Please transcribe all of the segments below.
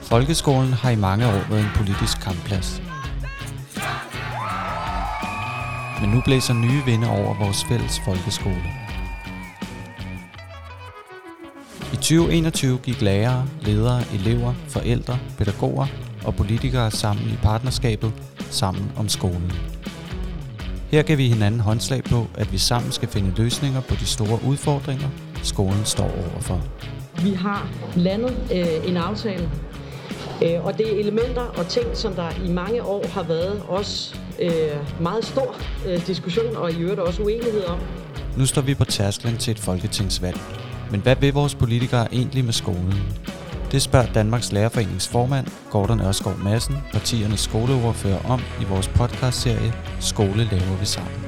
Folkeskolen har i mange år været en politisk kampplads. Men nu blæser nye vinde over vores fælles folkeskole. I 2021 gik lærere, ledere, elever, forældre, pædagoger og politikere sammen i partnerskabet Sammen om skolen. Her gav vi hinanden håndslag på, at vi sammen skal finde løsninger på de store udfordringer, skolen står overfor. Vi har landet øh, en aftale, øh, og det er elementer og ting, som der i mange år har været også øh, meget stor øh, diskussion og i øvrigt også uenighed om. Nu står vi på tærsklen til et folketingsvalg. Men hvad vil vores politikere egentlig med skolen? Det spørger Danmarks Lærerforenings formand, Gordon Ørskov Madsen, partiernes skoleordfører om i vores podcastserie Skole laver vi sammen.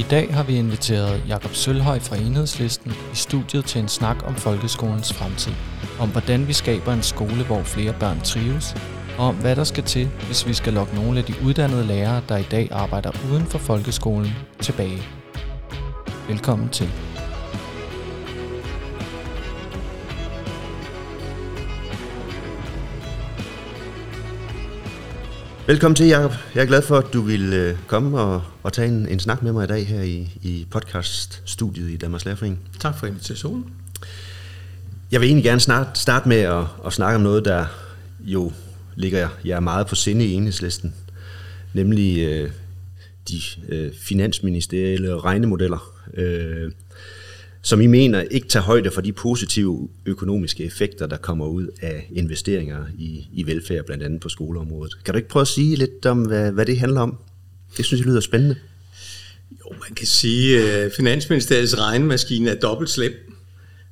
I dag har vi inviteret Jakob Sølhøj fra Enhedslisten i studiet til en snak om folkeskolens fremtid. Om hvordan vi skaber en skole, hvor flere børn trives, og om hvad der skal til, hvis vi skal lokke nogle af de uddannede lærere, der i dag arbejder uden for folkeskolen, tilbage. Velkommen til. Velkommen til, Jacob. Jeg er glad for, at du vil øh, komme og, og tage en, en snak med mig i dag her i, i podcast-studiet i Danmarks Lærerforening. Tak for invitationen. Jeg vil egentlig gerne snart starte med at, at snakke om noget, der jo ligger jeg meget på sinde i enhedslisten, nemlig øh, de øh, finansministerielle regnemodeller. Øh, som I mener ikke tager højde for de positive økonomiske effekter, der kommer ud af investeringer i, i velfærd, blandt andet på skoleområdet. Kan du ikke prøve at sige lidt om, hvad, hvad det handler om? Det synes jeg lyder spændende. Jo, man kan sige, at Finansministeriets regnemaskine er dobbelt slem,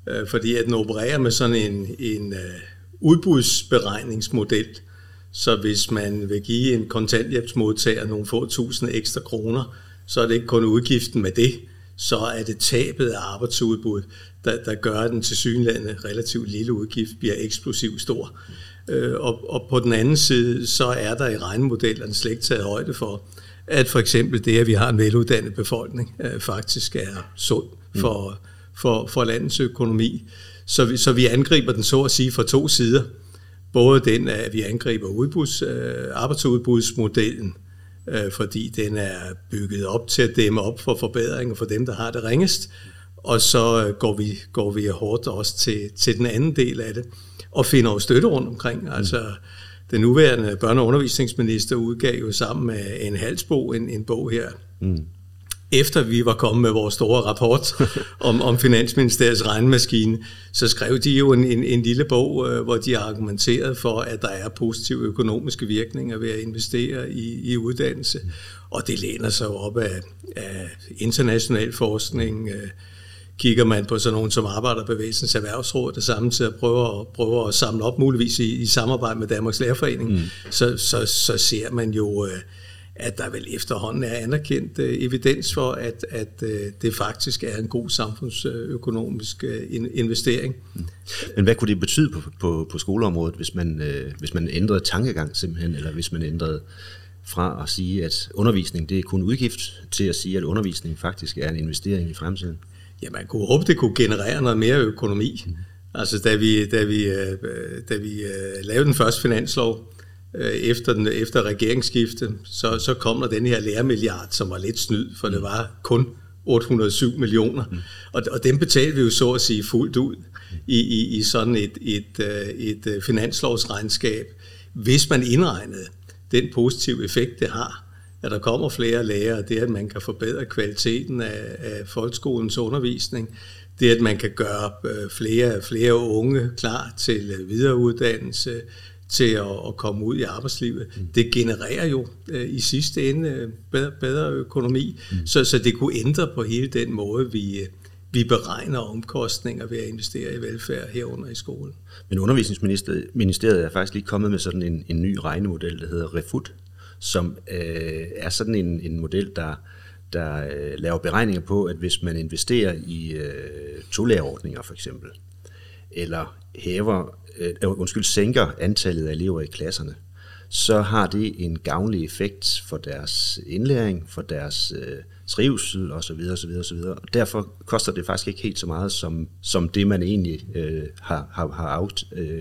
øh, fordi at den opererer med sådan en, en øh, udbudsberegningsmodel. Så hvis man vil give en kontanthjælpsmodtager nogle få tusind ekstra kroner, så er det ikke kun udgiften med det, så er det tabet af arbejdsudbud, der, der gør, den til synlande relativt lille udgift bliver eksplosivt stor. Øh, og, og på den anden side, så er der i regnmodellerne slet ikke taget højde for, at for eksempel det, at vi har en veluddannet befolkning, øh, faktisk er sund for, for, for landets økonomi. Så vi, så vi angriber den så at sige fra to sider. Både den, at vi angriber udbuds, øh, arbejdsudbudsmodellen, øh, fordi den er bygget op til at dæmme op for forbedringer for dem, der har det ringest. Og så øh, går vi, går vi hårdt også til, til den anden del af det, og finder jo støtte rundt omkring. Mm. Altså, den nuværende børne- og undervisningsminister udgav jo sammen med en halsbog en, en bog her, mm efter vi var kommet med vores store rapport om, om Finansministeriets regnmaskine, så skrev de jo en, en, en lille bog, øh, hvor de argumenterede for, at der er positive økonomiske virkninger ved at investere i, i uddannelse. Og det læner sig op af, af international forskning. Øh, kigger man på sådan nogen som Arbejderbevægelsens Erhvervsråd, der samtidig prøver, prøver at samle op muligvis i, i samarbejde med Danmarks Lærerforening, mm. så, så, så ser man jo... Øh, at der vel efterhånden er anerkendt øh, evidens for, at, at øh, det faktisk er en god samfundsøkonomisk øh, investering. Mm. Men hvad kunne det betyde på, på, på skoleområdet, hvis man, øh, hvis man ændrede tankegang simpelthen, eller hvis man ændrede fra at sige, at undervisning det er kun udgift, til at sige, at undervisning faktisk er en investering i fremtiden? Ja, man kunne håbe, det kunne generere noget mere økonomi. Mm. Altså, da vi, da vi, da vi lavede den første finanslov, efter, den, efter regeringsskiftet, så, så kom der den her lærermilliard, som var lidt snyd, for det var kun 807 millioner. Mm. Og, og den betalte vi jo så at sige fuldt ud i, i, i sådan et, et, øh, et, et øh, finanslovsregnskab, hvis man indregnede den positive effekt, det har, at der kommer flere lærere, det at man kan forbedre kvaliteten af, af folkeskolens undervisning, det at man kan gøre flere, flere unge klar til videreuddannelse, til at, at komme ud i arbejdslivet. Mm. Det genererer jo øh, i sidste ende øh, bedre, bedre økonomi, mm. så, så det kunne ændre på hele den måde, vi, øh, vi beregner omkostninger ved at investere i velfærd herunder i skolen. Men undervisningsministeriet er faktisk lige kommet med sådan en, en ny regnemodel, der hedder REFUT, som øh, er sådan en, en model, der, der øh, laver beregninger på, at hvis man investerer i øh, tolærerordninger for eksempel, eller hæver øh, undskyld, sænker antallet af elever i klasserne, så har det en gavnlig effekt for deres indlæring, for deres øh, trivsel og så videre, så videre, så videre. Og derfor koster det faktisk ikke helt så meget, som, som det man egentlig øh, har, har, har out, øh,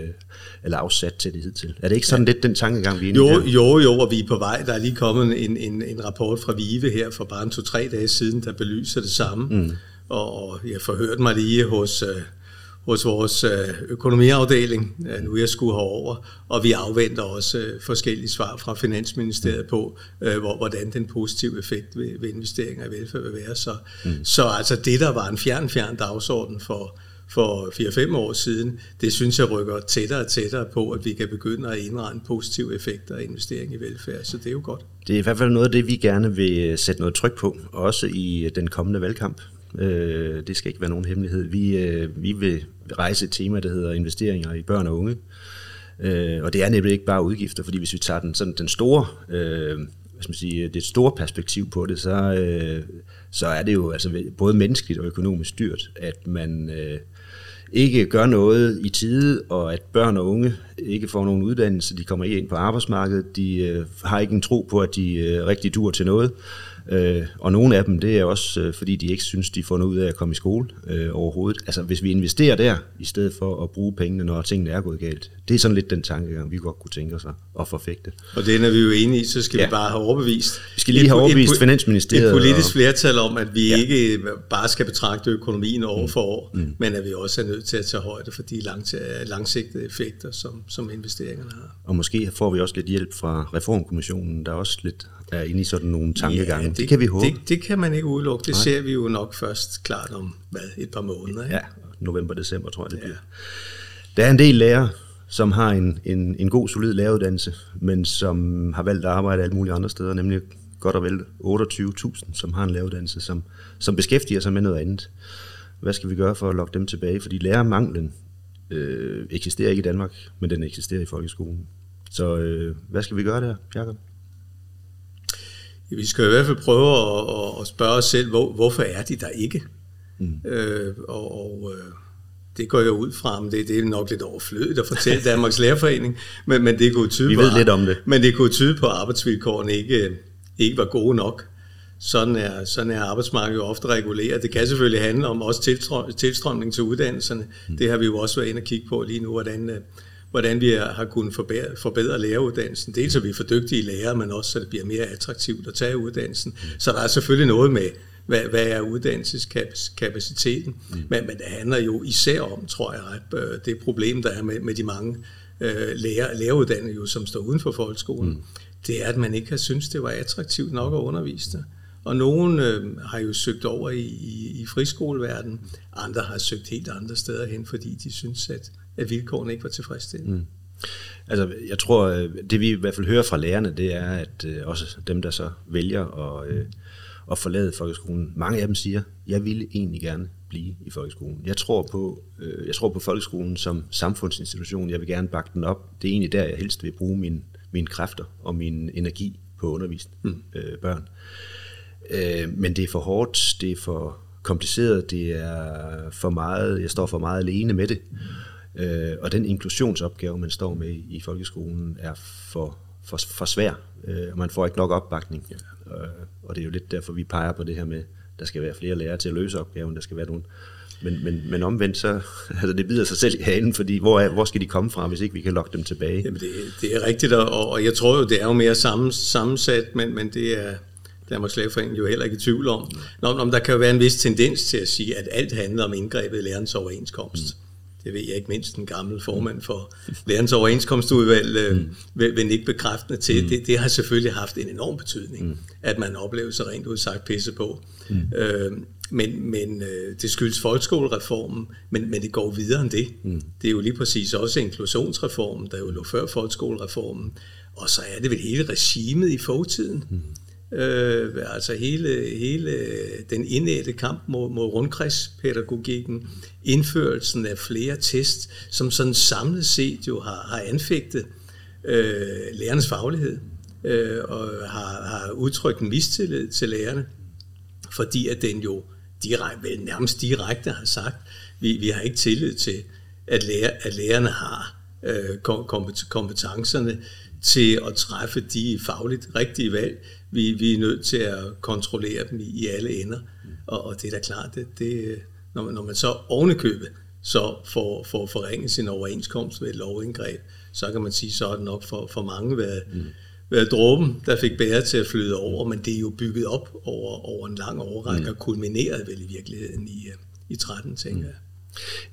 eller afsat til det hidtil. Er det ikke sådan ja. lidt den tankegang, vi er Jo, jo, jo, og vi er på vej. Der er lige kommet en, en, en rapport fra Vive her for bare en to-tre dage siden, der belyser det samme. Mm. Og, og jeg forhørte mig lige hos... Øh, hos vores øh, økonomiafdeling. Nu er jeg skulle herover, og vi afventer også øh, forskellige svar fra Finansministeriet på, øh, hvordan den positive effekt ved, ved investeringer i velfærd vil være. Så, mm. så altså det, der var en fjern, fjern dagsorden for, for 4-5 år siden, det synes jeg rykker tættere og tættere på, at vi kan begynde at indregne positive effekter af investering i velfærd, så det er jo godt. Det er i hvert fald noget af det, vi gerne vil sætte noget tryk på, også i den kommende valgkamp. Det skal ikke være nogen hemmelighed. Vi, vi vil rejse et tema, der hedder investeringer i børn og unge. Øh, og det er nemlig ikke bare udgifter, fordi hvis vi tager den, sådan den store, øh, hvad skal man sige, det store perspektiv på det, så, øh, så er det jo altså både menneskeligt og økonomisk dyrt, at man øh, ikke gør noget i tide, og at børn og unge ikke får nogen uddannelse, de kommer ikke ind på arbejdsmarkedet, de øh, har ikke en tro på, at de øh, rigtig dur til noget. Øh, og nogle af dem, det er også øh, fordi, de ikke synes, de får noget ud af at komme i skole øh, overhovedet. Altså hvis vi investerer der, i stedet for at bruge pengene, når tingene er gået galt. Det er sådan lidt den tankegang, vi godt kunne tænke os at forfægte. Og det er vi jo enige i, så skal ja. vi bare have overbevist. Vi skal lige et, have overbevist et, Finansministeriet. Et politisk og, flertal om, at vi ja. ikke bare skal betragte økonomien år for år, mm. men at vi også er nødt til at tage højde for de langsigtede effekter, som, som investeringerne har. Og måske får vi også lidt hjælp fra Reformkommissionen, der også lidt er inde i sådan nogle tankegange. Ja, det, det kan vi håbe. Det, det kan man ikke udelukke. Det Nej. ser vi jo nok først klart om hvad, et par måneder. Ikke? Ja, november-december tror jeg det bliver. Ja. Der er en del lærere, som har en, en, en god, solid læreruddannelse, men som har valgt at arbejde alle mulige andre steder, nemlig godt og vel 28.000, som har en læreruddannelse, som, som beskæftiger sig med noget andet. Hvad skal vi gøre for at lokke dem tilbage? Fordi lærermanglen øh, eksisterer ikke i Danmark, men den eksisterer i folkeskolen. Så øh, hvad skal vi gøre der, Jacob? Vi skal i hvert fald prøve at, at spørge os selv, hvor, hvorfor er de der ikke? Mm. Øh, og og øh, det går jeg ud fra, men det, det er nok lidt overflødigt at fortælle Danmarks Lærerforening, men, men det kunne tyde Vi ved på, lidt om det. Men det kunne tyde på, at arbejdsvilkårene ikke, ikke var gode nok. Sådan er, sådan er arbejdsmarkedet jo ofte reguleret. Det kan selvfølgelig handle om også tilstrømning til uddannelserne. Mm. Det har vi jo også været inde og kigge på lige nu, hvordan, øh, hvordan vi har kunnet forbedre, forbedre læreruddannelsen. Dels så vi er for dygtige lærere, men også så det bliver mere attraktivt at tage uddannelsen. Mm. Så der er selvfølgelig noget med, hvad, hvad er uddannelseskapaciteten, mm. men, men det handler jo især om, tror jeg, øh, det problem, der er med, med de mange øh, lærer, læreruddannede, jo, som står uden for folkeskolen, mm. det er, at man ikke har syntes, det var attraktivt nok at undervise der. Og nogen øh, har jo søgt over i, i, i friskoleverdenen, andre har søgt helt andre steder hen, fordi de synes, at at vilkårene ikke var tilfredsstillende. Mm. Altså, jeg tror, øh, det vi i hvert fald hører fra lærerne, det er, at øh, også dem, der så vælger at, øh, at forlade folkeskolen, mange af dem siger, jeg ville egentlig gerne blive i folkeskolen. Jeg tror på, jeg tror på folkeskolen som samfundsinstitution. Jeg vil gerne bakke den op. Det er egentlig der, jeg helst vil bruge min, mine kræfter og min energi på at undervise mm. øh, børn. Øh, men det er for hårdt, det er for kompliceret, det er for meget, jeg står for meget alene med det. Mm. Øh, og den inklusionsopgave, man står med i folkeskolen, er for, for, for svær, øh, og man får ikke nok opbakning. Øh, og det er jo lidt derfor, vi peger på det her med, der skal være flere lærere til at løse opgaven, der skal være nogle men, men, men omvendt, så altså det bider sig selv i hanen, fordi hvor, er, hvor skal de komme fra, hvis ikke vi kan lokke dem tilbage? Jamen det, det er rigtigt, og, og jeg tror jo, det er jo mere sammen, sammensat, men, men det er Danmarks Lægeforening jo heller ikke i tvivl om. Nå, om der kan jo være en vis tendens til at sige, at alt handler om indgrebet i lærernes overenskomst. Mm det ved jeg ikke mindst en gammel formand for lærernes overenskomstudvalg, øh, mm. vil, vil ikke bekræftende til. Mm. Det, det har selvfølgelig haft en enorm betydning, mm. at man oplever sig rent udsagt pisse på. Mm. Øh, men men øh, det skyldes folkeskolereformen, men, men det går videre end det. Mm. Det er jo lige præcis også inklusionsreformen, der jo lå før folkeskolereformen. Og så er det vel hele regimet i fortiden. Mm Øh, altså hele, hele den indætte kamp mod, mod rundkredspædagogikken, indførelsen af flere test, som sådan samlet set jo har, har anfægtet øh, lærernes faglighed øh, og har, har udtrykt en mistillid til lærerne, fordi at den jo direkte, vel nærmest direkte har sagt, vi, vi har ikke tillid til, at, lærer, at lærerne har øh, kompetencerne til at træffe de fagligt rigtige valg. Vi, vi er nødt til at kontrollere dem i, i alle ender, og, og det er da klart, det, det, når, når man så ovenikøbet så får, får forringet sin overenskomst ved et lovindgreb, så kan man sige, så er det nok for, for mange været, mm. været dråben, der fik bære til at flyde over, men det er jo bygget op over, over en lang overrække mm. og kulmineret vel i virkeligheden i, i 13, tænker jeg.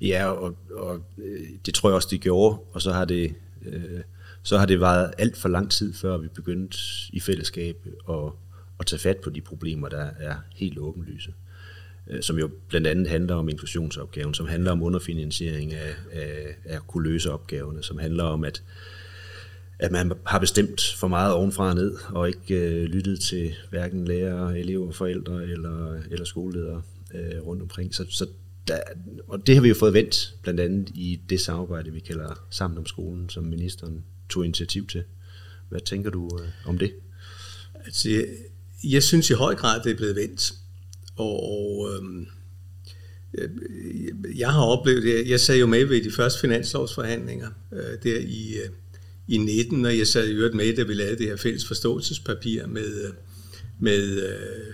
Mm. Ja, og, og øh, det tror jeg også, de gjorde, og så har det, øh, så har det været alt for lang tid, før vi begyndte i fællesskab at, at tage fat på de problemer, der er helt åbenlyse. Øh, som jo blandt andet handler om inklusionsopgaven, som handler om underfinansiering af, af, af at kunne løse opgaverne, som handler om, at, at man har bestemt for meget ovenfra og ned, og ikke øh, lyttet til hverken lærere, elever, forældre eller, eller skoleledere øh, rundt omkring. Så, så der, og det har vi jo fået vendt, blandt andet i det samarbejde, vi kalder Sammen om skolen, som ministeren tog initiativ til. Hvad tænker du øh, om det? Altså, jeg, jeg synes i høj grad, det er blevet vendt. Og, og øhm, jeg har oplevet det. Jeg sad jo med ved de første finanslovsforhandlinger øh, der i, øh, i 19, og jeg sad i øvrigt med, da vi lavede det her fælles forståelsespapir med, øh, med øh,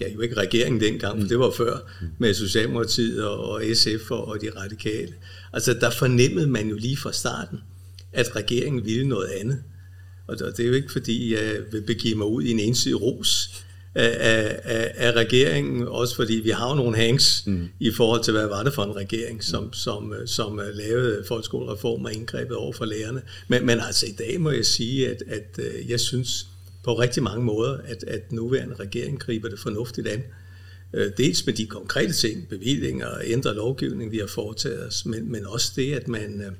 ja, jo ikke regeringen dengang, for det var før, med Socialdemokratiet og SF og de radikale. Altså der fornemmede man jo lige fra starten, at regeringen ville noget andet. Og det er jo ikke fordi, jeg vil begive mig ud i en ensidig ros af, af, af regeringen, også fordi vi har jo nogle hangs mm. i forhold til, hvad var det for en regering, som, mm. som, som lavede folkeskolereform og indgrebet over for lærerne. Men, men altså i dag må jeg sige, at, at øh, jeg synes på rigtig mange måder, at, at nuværende regering griber det fornuftigt an. Øh, dels med de konkrete ting, bevillinger og ændre lovgivning, vi har foretaget os, men, men også det, at man, øh,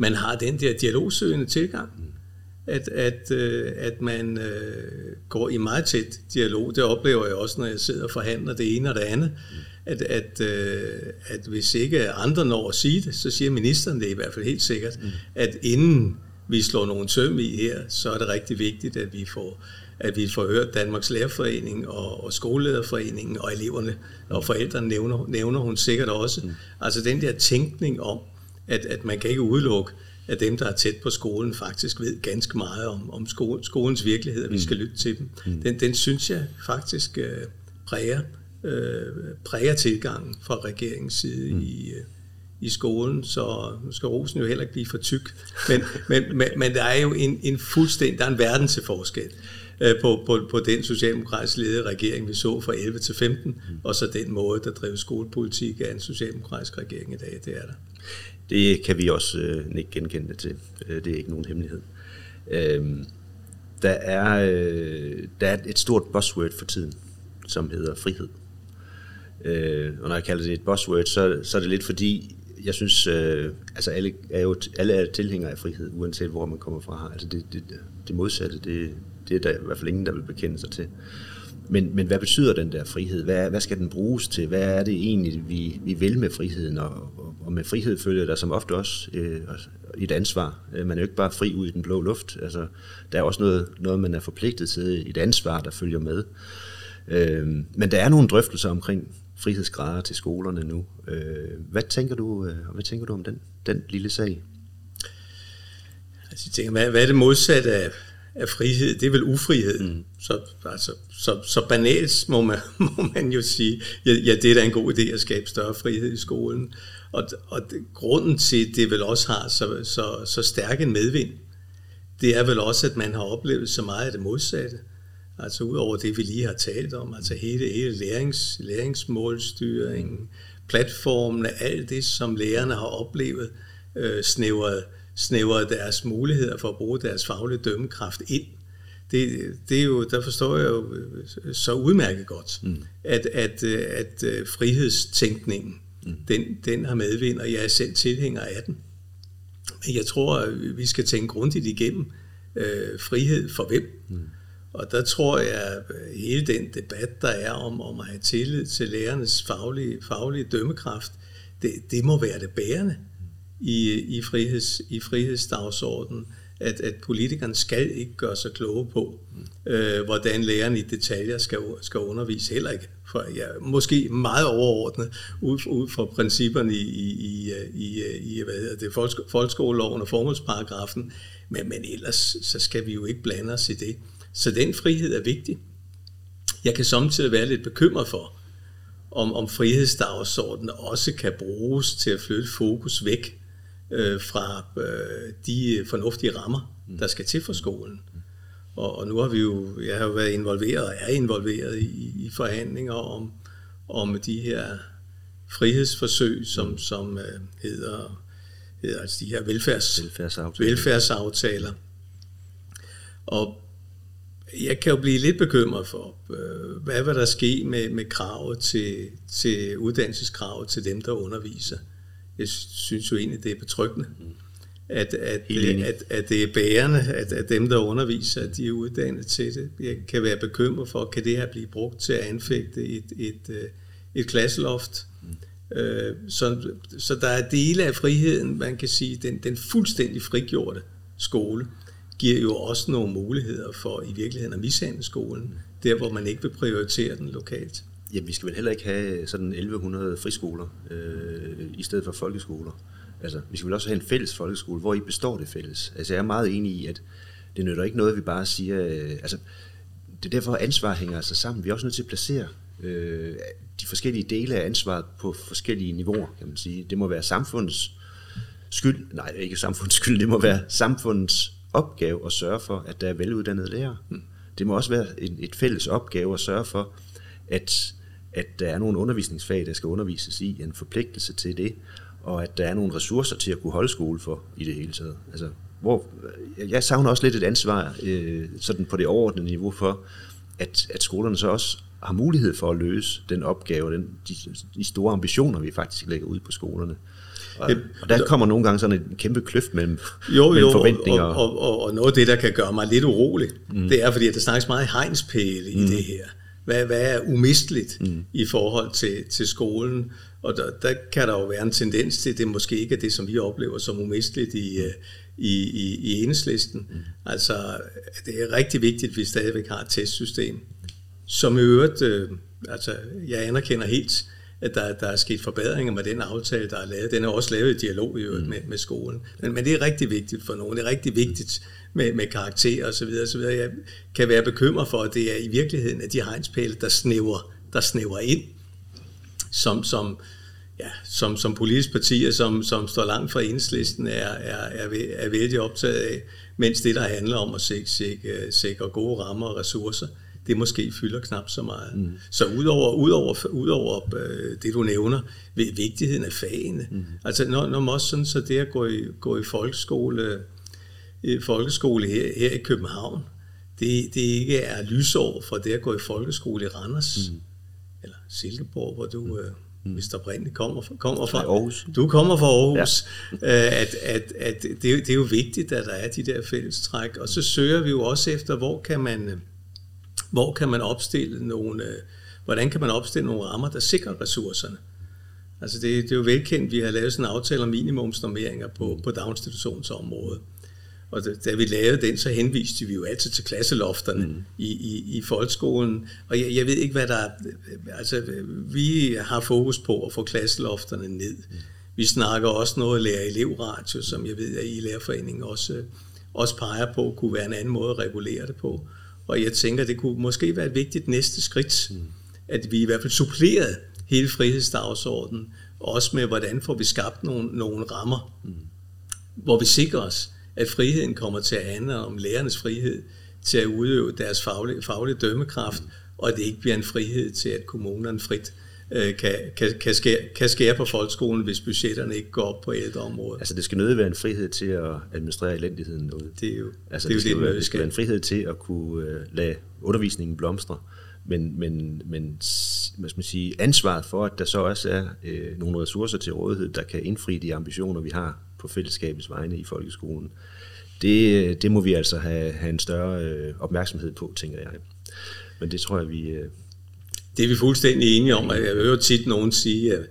man har den der dialogsøgende tilgang. At, at, øh, at man øh, går i meget tæt dialog. Det oplever jeg også, når jeg sidder og forhandler det ene og det andet. At, at, øh, at hvis ikke andre når at sige det, så siger ministeren det i hvert fald helt sikkert, mm. at inden vi slår nogle søm i her, så er det rigtig vigtigt, at vi får at vi får hørt Danmarks Lærerforening og, og Skolelederforeningen og eleverne og forældrene nævner, nævner hun sikkert også. Mm. Altså den der tænkning om, at, at man kan ikke udelukke, at dem, der er tæt på skolen, faktisk ved ganske meget om, om skole, skolens virkelighed, og vi skal mm. lytte til dem. Mm. Den, den synes jeg faktisk øh, præger, øh, præger tilgangen fra regeringens side mm. i, øh, i skolen, så nu skal rosen jo heller ikke blive for tyk. Men, men, men, men der er jo en, en fuldstændig, der er en verden til forskel øh, på, på, på den socialdemokratisk ledede regering, vi så fra 11 til 15, mm. og så den måde, der driver skolepolitik af en socialdemokratisk regering i dag, det er der. Det kan vi også øh, ikke genkende det til. Øh, det er ikke nogen hemmelighed. Øh, der, er, øh, der er et stort buzzword for tiden, som hedder frihed. Øh, og når jeg kalder det et buzzword, så, så er det lidt fordi, jeg synes, øh, altså alle er jo alle er tilhængere af frihed, uanset hvor man kommer fra. Altså det, det, det modsatte, det, det er der i hvert fald ingen, der vil bekende sig til. Men, men hvad betyder den der frihed? Hvad, hvad skal den bruges til? Hvad er det egentlig, vi, vi vil med friheden? Og, og, og med frihed følger der som ofte også øh, et ansvar. Øh, man er jo ikke bare fri ud i den blå luft. Altså, der er også noget, noget, man er forpligtet til, et ansvar, der følger med. Øh, men der er nogle drøftelser omkring frihedsgrader til skolerne nu. Øh, hvad tænker du, øh, hvad tænker du om den, den lille sag? Altså, jeg tænker, hvad, hvad er det modsatte af, af frihed? Det er vel ufrihed. Mm. Så, altså, så, så banalt må man, må man jo sige, ja, ja, det er da en god idé at skabe større frihed i skolen. Og, og det, grunden til, det vel også har så, så, så stærk en medvind, det er vel også, at man har oplevet så meget af det modsatte. Altså udover det, vi lige har talt om, altså hele, hele lærings, læringsmålstyringen, platformen, alt det, som lærerne har oplevet, øh, snævret, snævret deres muligheder for at bruge deres faglige dømmekraft ind. Det, det er jo, der forstår jeg jo øh, så udmærket godt, mm. at, at, øh, at, at øh, frihedstænkningen, mm. den, den har medvind, og jeg er selv tilhænger af den. Men jeg tror, at vi skal tænke grundigt igennem øh, frihed for hvem. Mm. Og der tror jeg, at hele den debat, der er om, om at have tillid til lærernes faglige, faglige dømmekraft, det, det må være det bærende i, i, friheds, i frihedsdagsordenen. at, at politikerne skal ikke gøre sig kloge på, øh, hvordan lærerne i detaljer skal, skal undervise, heller ikke. For, ja, måske meget overordnet ud, ud fra principperne i, i, i, i, i hvad hedder det, folkeskoleloven og formålsparagrafen, men, men ellers så skal vi jo ikke blande os i det. Så den frihed er vigtig. Jeg kan samtidig være lidt bekymret for, om, om frihedsdagsordenen også kan bruges til at flytte fokus væk øh, fra øh, de fornuftige rammer, der skal til for skolen. Og, og nu har vi jo, jeg har jo været involveret og er involveret i, i forhandlinger om, om de her frihedsforsøg, som, som øh, hedder, hedder altså de her velfærds, velfærdsaftaler. velfærdsaftaler. Og jeg kan jo blive lidt bekymret for, øh, hvad vil der ske med, med kravet til, til uddannelseskravet til dem, der underviser. Jeg synes jo egentlig, det er betryggende, at, at, det, at, at det er bærende, at, at dem, der underviser, at de er uddannet til det. Jeg kan være bekymret for, kan det her blive brugt til at anfægte et, et, et, øh, et klasseloft? Mm. Øh, så, så der er dele af friheden, man kan sige, den, den fuldstændig frigjorte skole, giver jo også nogle muligheder for i virkeligheden at mishandle skolen, der hvor man ikke vil prioritere den lokalt. Ja, vi skal vel heller ikke have sådan 1100 friskoler øh, i stedet for folkeskoler. Altså, vi skal vel også have en fælles folkeskole, hvor I består det fælles. Altså, jeg er meget enig i, at det nytter ikke noget, vi bare siger... Øh, altså, det er derfor, at ansvar hænger altså sammen. Vi er også nødt til at placere øh, de forskellige dele af ansvaret på forskellige niveauer, kan man sige. Det må være samfundets skyld, nej, ikke samfundets skyld, det må være samfundets opgave at sørge for, at der er veluddannede lærere. Mm. Det må også være en, et fælles opgave at sørge for, at, at der er nogle undervisningsfag, der skal undervises i, en forpligtelse til det, og at der er nogle ressourcer til at kunne holde skole for i det hele taget. Altså, hvor, jeg savner også lidt et ansvar øh, sådan på det overordnede niveau for, at, at skolerne så også har mulighed for at løse den opgave, den, de, de store ambitioner, vi faktisk lægger ud på skolerne. Og, og der kommer nogle gange sådan en kæmpe kløft mellem, jo, mellem jo, forventninger. Og, og, og, og noget af det, der kan gøre mig lidt urolig, mm. det er, fordi at der snakkes meget hegnspæle mm. i det her. Hvad, hvad er umisteligt mm. i forhold til, til skolen? Og der, der kan der jo være en tendens til, at det måske ikke er det, som vi oplever som umisteligt i, mm. i, i, i enhedslisten. Mm. Altså, det er rigtig vigtigt, at vi stadigvæk har et testsystem, som i øvrigt, øh, altså, jeg anerkender helt, at der, der er sket forbedringer med den aftale, der er lavet. Den er også lavet i dialog i øvrigt mm. med, med skolen. Men, men det er rigtig vigtigt for nogen. Det er rigtig vigtigt med, med karakterer osv. osv. Jeg kan være bekymret for, at det er i virkeligheden at de hegnspæle, der snæver, der snæver ind, som, som, ja, som, som politiske partier, som, som står langt fra enhedslisten, er, er, er, er vældig optaget af, mens det, der handler om at sikre, sikre, sikre gode rammer og ressourcer, det måske fylder knap så meget. Mm. Så udover, udover, udover øh, det, du nævner, vigtigheden af fagene, mm. altså når, når man også sådan, så det at gå i, gå i folkeskole, i folkeskole her, her i København, det, det ikke er lysår fra det at gå i folkeskole i Randers, mm. eller Silkeborg, hvor du... Øh, mm. hvis der oprindeligt kommer, kommer fra. Aarhus. Du kommer fra Aarhus. Ja. Øh, at, at, at det, det er jo vigtigt, at der er de der fællestræk. Og så søger vi jo også efter, hvor kan man, øh, hvor kan man opstille nogle, øh, hvordan kan man opstille nogle rammer, der sikrer ressourcerne. Altså det, det er jo velkendt, vi har lavet sådan en aftale om minimumsnormeringer på, på daginstitutionsområdet. Og da, da vi lavede den, så henviste vi jo altid til klasselofterne mm. i, i, i folkeskolen. Og jeg, jeg ved ikke, hvad der er... Altså, vi har fokus på at få klasselofterne ned. Mm. Vi snakker også noget lærer-elev-ratio, som jeg ved, at I lærerforeningen også, også peger på, kunne være en anden måde at regulere det på. Og jeg tænker, det kunne måske være et vigtigt næste skridt, mm. at vi i hvert fald supplerede hele frihedsdagsordenen, også med, hvordan får vi skabt nogle, nogle rammer, mm. hvor vi sikrer os, at friheden kommer til at handle om lærernes frihed til at udøve deres faglige, faglige dømmekraft, mm. og at det ikke bliver en frihed til, at kommunerne frit kan, kan, kan, skære, kan skære på folkeskolen, hvis budgetterne ikke går op på ældreområdet. Altså det skal nødt være en frihed til at administrere elendigheden noget. Det er jo altså, det, er det, skal det, være, det skal være en frihed til at kunne uh, lade undervisningen blomstre, men, men, men hvad skal man sige, ansvaret for, at der så også er uh, nogle ressourcer til rådighed, der kan indfri de ambitioner, vi har på fællesskabets vegne i folkeskolen. Det, det må vi altså have, have en større øh, opmærksomhed på, tænker jeg. Men det tror jeg, vi... Øh... Det er vi fuldstændig enige om, jeg hører tit nogen sige, at,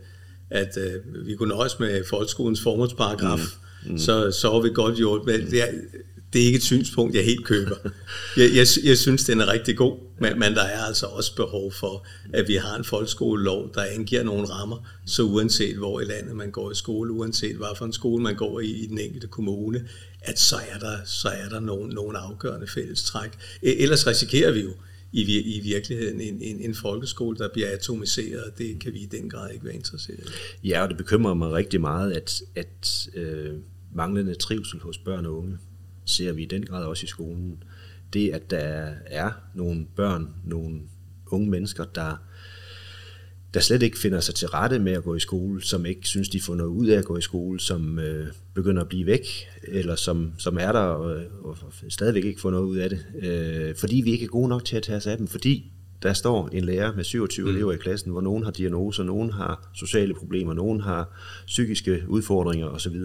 at øh, vi kunne nøjes med folkeskolens formålsparagraf, mm. Mm. Så, så var vi godt hjulpet. Det er, det er ikke et synspunkt, jeg helt køber. Jeg, jeg, jeg synes, den er rigtig god, men, men der er altså også behov for, at vi har en folkeskolelov, der angiver nogle rammer, så uanset hvor i landet man går i skole, uanset hvad for en skole man går i i den enkelte kommune, at så er der, så er der nogle, nogle afgørende fællestræk. E, ellers risikerer vi jo i, i virkeligheden en, en, en folkeskole, der bliver atomiseret, det kan vi i den grad ikke være interesseret i. Ja, og det bekymrer mig rigtig meget, at, at øh, manglende trivsel hos børn og unge ser vi i den grad også i skolen. Det, at der er nogle børn, nogle unge mennesker, der, der slet ikke finder sig til rette med at gå i skole, som ikke synes, de får noget ud af at gå i skole, som øh, begynder at blive væk, eller som, som er der og, og stadigvæk ikke får noget ud af det, øh, fordi vi ikke er gode nok til at tage os af dem, fordi der står en lærer med 27 mm. elever i klassen, hvor nogen har diagnoser, nogen har sociale problemer, nogen har psykiske udfordringer osv.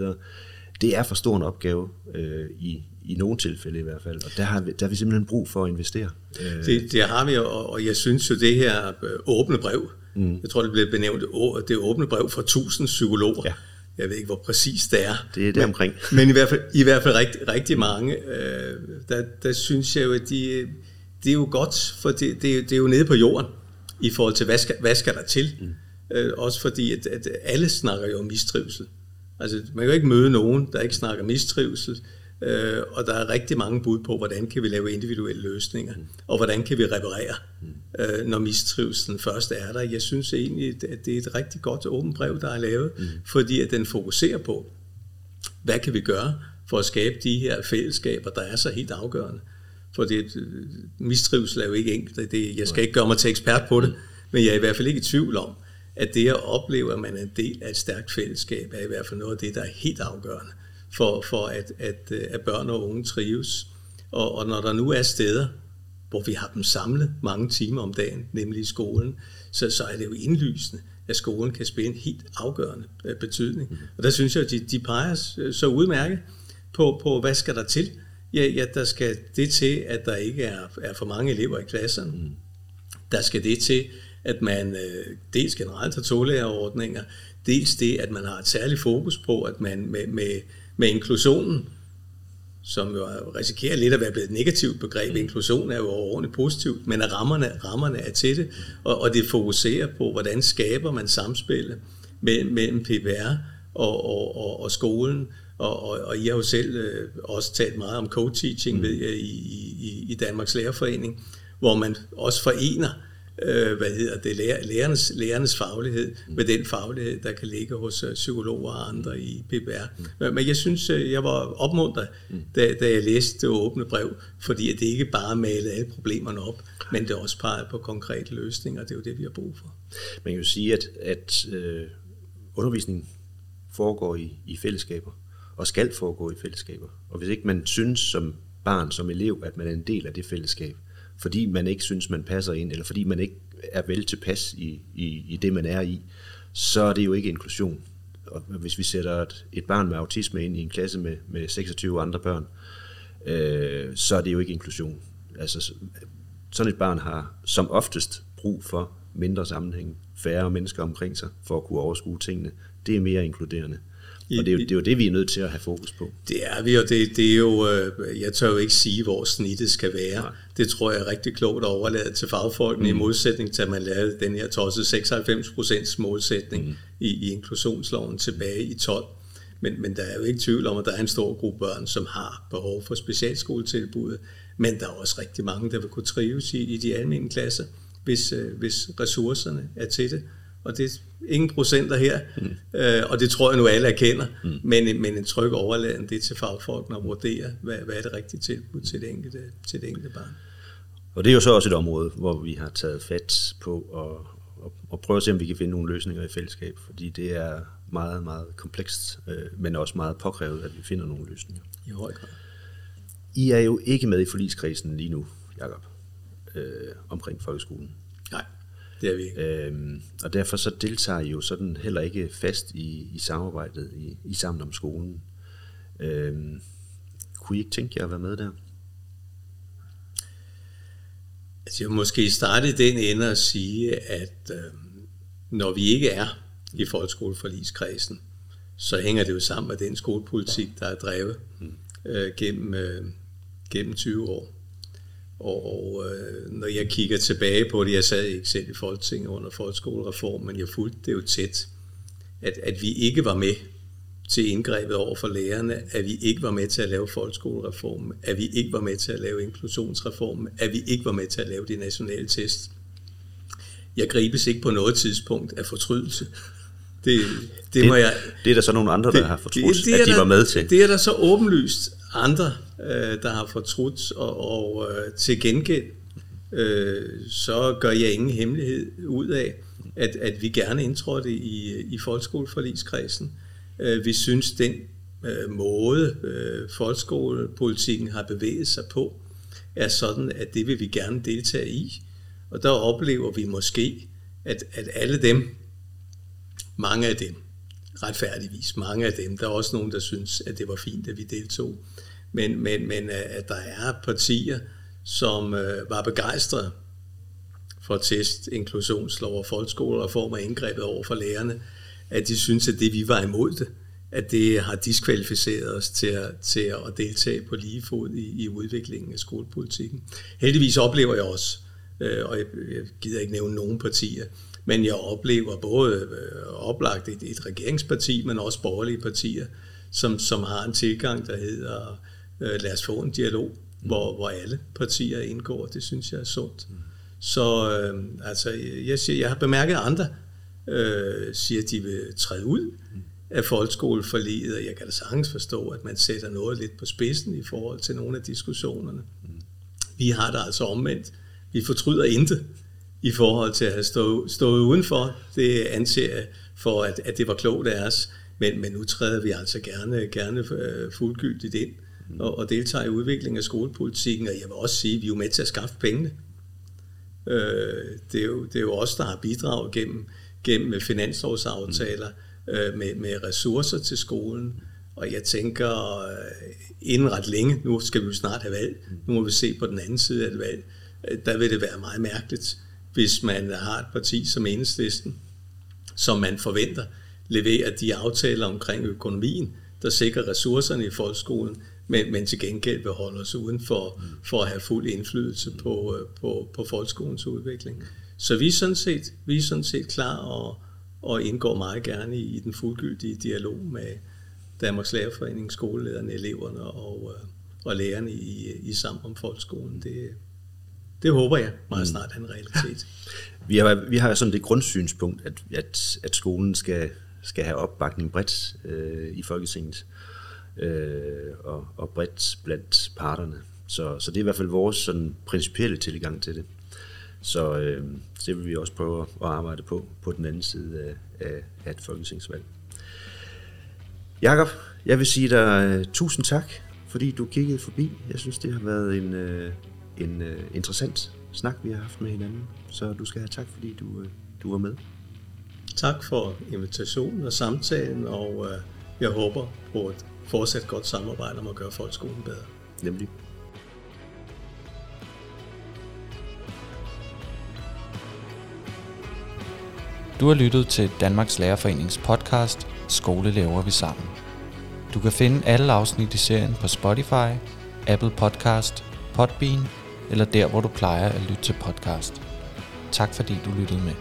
Det er for stor en opgave øh, i, i nogle tilfælde i hvert fald, og der har vi, der har vi simpelthen brug for at investere. Det, det har vi, og, og jeg synes jo det her øh, åbne brev, mm. jeg tror det blev benævnt, det åbne brev fra 1000 psykologer, ja. jeg ved ikke hvor præcis det er. Det er det omkring. Men, men i hvert fald, i hvert fald rigtig, rigtig mange, øh, der, der synes jeg jo, at de, det er jo godt, for det, det, det er jo nede på jorden, i forhold til, hvad skal, hvad skal der til? Mm. Øh, også fordi, at, at alle snakker jo om mistrivsel. Altså, man kan jo ikke møde nogen, der ikke snakker mistrivsel. Øh, og der er rigtig mange bud på, hvordan kan vi lave individuelle løsninger, mm. og hvordan kan vi reparere, mm. øh, når mistrivselen først er der. Jeg synes egentlig, at det er et rigtig godt åbent brev, der er lavet, mm. fordi at den fokuserer på, hvad kan vi gøre for at skabe de her fællesskaber, der er så helt afgørende. For det, øh, mistrivsel er jo ikke enkelt. Det, jeg skal ikke gøre mig til ekspert på det, men jeg er i hvert fald ikke i tvivl om, at det at opleve, at man er en del af et stærkt fællesskab, er i hvert fald noget af det, der er helt afgørende for, for at, at, at børn og unge trives. Og, og når der nu er steder, hvor vi har dem samlet mange timer om dagen, nemlig i skolen, så, så er det jo indlysende, at skolen kan spille en helt afgørende øh, betydning. Og der synes jeg, at de, de peger så udmærket på, på, hvad skal der til? Ja, ja, der skal det til, at der ikke er, er for mange elever i klasserne. Der skal det til, at man øh, dels generelt har tolærerordninger, dels det, at man har et særligt fokus på, at man med, med med inklusionen, som jo risikerer lidt at være blevet et negativt begreb. Mm. Inklusion er jo overordentligt positivt, men rammerne, rammerne er til det, og, og det fokuserer på, hvordan skaber man samspillet mellem, mellem PBR og, og, og, og skolen, og, og, og I har jo selv øh, også talt meget om co-teaching, mm. ved jeg, i, i, i Danmarks Lærerforening, hvor man også forener øh, hvad hedder det, lærer, lærernes, lærernes faglighed mm. med den faglighed, der kan ligge hos uh, psykologer og andre i PBR. Mm. Men, men jeg synes, øh, jeg var opmuntret, mm. da, da jeg læste det åbne brev, fordi at det ikke bare malede alle problemerne op, men det også pegede på konkrete løsninger, og det er jo det, vi har brug for. Man kan jo sige, at, at øh, undervisningen foregår i, i fællesskaber, og skal foregå i fællesskaber. Og hvis ikke man synes som barn, som elev, at man er en del af det fællesskab, fordi man ikke synes, man passer ind, eller fordi man ikke er vel tilpas i, i, i det, man er i, så er det jo ikke inklusion. Og hvis vi sætter et, et barn med autisme ind i en klasse med, med 26 andre børn, øh, så er det jo ikke inklusion. Altså, sådan et barn har som oftest brug for mindre sammenhæng, færre mennesker omkring sig, for at kunne overskue tingene. Det er mere inkluderende. I, og det er, jo, det er jo det, vi er nødt til at have fokus på. Det er vi, og det, det er jo, øh, jeg tør jo ikke sige, hvor snittet skal være. Nej. Det tror jeg er rigtig klogt at overlade til fagfolkene, mm. i modsætning til, at man lavede den her tosset 96% målsætning mm. i, i inklusionsloven tilbage i 12. Men, men der er jo ikke tvivl om, at der er en stor gruppe børn, som har behov for specialskoletilbuddet, men der er også rigtig mange, der vil kunne trives i, i de almindelige klasser, hvis, øh, hvis ressourcerne er til det og det er ingen procenter her, mm. øh, og det tror jeg nu alle erkender, mm. men, men en tryg overladen det til fagfolkene at vurdere, hvad, hvad er det rigtige tilbud til det, enkelte, til det enkelte barn. Og det er jo så også et område, hvor vi har taget fat på at, at, at prøve at se, om vi kan finde nogle løsninger i fællesskab, fordi det er meget, meget komplekst, øh, men også meget påkrævet, at vi finder nogle løsninger. I høj grad. I er jo ikke med i forligskredsen lige nu, Jakob, øh, omkring folkeskolen. Det er vi. Øhm, og derfor så deltager I jo sådan heller ikke fast i, i samarbejdet i, i Sammen om skolen. Øhm, kunne I ikke tænke jer at være med der? Altså jeg vil måske starte den ende at sige, at øh, når vi ikke er i folkeskoleforligskredsen, så hænger det jo sammen med den skolepolitik, der er drevet. Mm. øh, gennem, øh, gennem 20 år. Og, og øh, når jeg kigger tilbage på det, jeg sad ikke selv i Folketinget under folkeskolereformen, men jeg fulgte det jo tæt, at, at vi ikke var med til indgrebet over for lærerne, at vi ikke var med til at lave folkeskolereformen, at vi ikke var med til at lave inklusionsreformen, at vi ikke var med til at lave de nationale test. Jeg gribes ikke på noget tidspunkt af fortrydelse. Det, det, det, må jeg, det er der så nogle andre, det, der har fortrudt, det, det at de der, var med til. Det er der så åbenlyst andre, øh, der har fortrudt, og, og øh, til gengæld, øh, så gør jeg ingen hemmelighed ud af, at, at vi gerne indtrådte i, i folkeskoleforligskredsen. Øh, vi synes, den øh, måde, øh, folkeskolepolitikken har bevæget sig på, er sådan, at det vil vi gerne deltage i. Og der oplever vi måske, at, at alle dem, mange af dem, retfærdigvis, mange af dem, der er også nogen, der synes, at det var fint, at vi deltog, men, men, men øh, at der er partier, som øh, var begejstrede for test, inklusionslov og folkeskolereform og indgrebet over for lærerne, at de synes, at det vi var imod det, at det har diskvalificeret os til at, til at deltage på lige fod i, i udviklingen af skolepolitikken. Heldigvis oplever jeg også, øh, og jeg, jeg gider ikke nævne nogen partier, men jeg oplever både øh, oplagt et, et regeringsparti, men også borgerlige partier, som, som har en tilgang, der hedder, øh, lad os få en dialog, mm. hvor, hvor alle partier indgår. Det synes jeg er sundt. Mm. Så øh, altså, jeg, siger, jeg har bemærket andre, øh, siger, at de vil træde ud mm. af folkeskoleforliget, og jeg kan da sagtens forstå, at man sætter noget lidt på spidsen i forhold til nogle af diskussionerne. Mm. Vi har det altså omvendt. Vi fortryder intet i forhold til at have stået, stået udenfor. Det anser jeg for, at, at det var klogt af os. Men, men nu træder vi altså gerne, gerne øh, fuldgyldigt ind og, og deltager i udviklingen af skolepolitikken. Og jeg vil også sige, at vi er jo med til at skaffe pengene. Øh, det, er jo, det er jo os, der har bidraget gennem, gennem finanslovsaftaler øh, med, med ressourcer til skolen. Og jeg tænker, øh, inden ret længe, nu skal vi jo snart have valg, nu må vi se på den anden side af et valg, øh, der vil det være meget mærkeligt, hvis man har et parti som enhedslisten, som man forventer leverer de aftaler omkring økonomien, der sikrer ressourcerne i folkeskolen, men, men til gengæld vil holde os uden for, for at have fuld indflydelse på, øh, på, på folkeskolens udvikling. Så vi er sådan set, vi er sådan set klar og, og indgår meget gerne i, i den fuldgyldige dialog med Danmarks Lærerforening, skolelederne, eleverne og, øh, og lærerne i, i sammen om folkeskolen. Det, det håber jeg meget snart er en realitet. Vi har, vi har sådan det grundsynspunkt, at, at, at skolen skal, skal have opbakning bredt øh, i Folketinget øh, og, og bredt blandt parterne. Så, så det er i hvert fald vores sådan, principielle tilgang til det. Så øh, det vil vi også prøve at arbejde på på den anden side af, af, af et folketingsvalg. Jakob, jeg vil sige dig uh, tusind tak, fordi du kiggede forbi. Jeg synes, det har været en, uh, en uh, interessant snak, vi har haft med hinanden. Så du skal have tak, fordi du, uh, du var med. Tak for invitationen og samtalen, og uh, jeg håber på et fortsat godt samarbejde om at gøre folkeskolen bedre. Nemlig. Du har lyttet til Danmarks Lærerforenings podcast Skole laver vi sammen. Du kan finde alle afsnit i serien på Spotify, Apple Podcast, Podbean eller der, hvor du plejer at lytte til podcast. Tak fordi du lyttede med.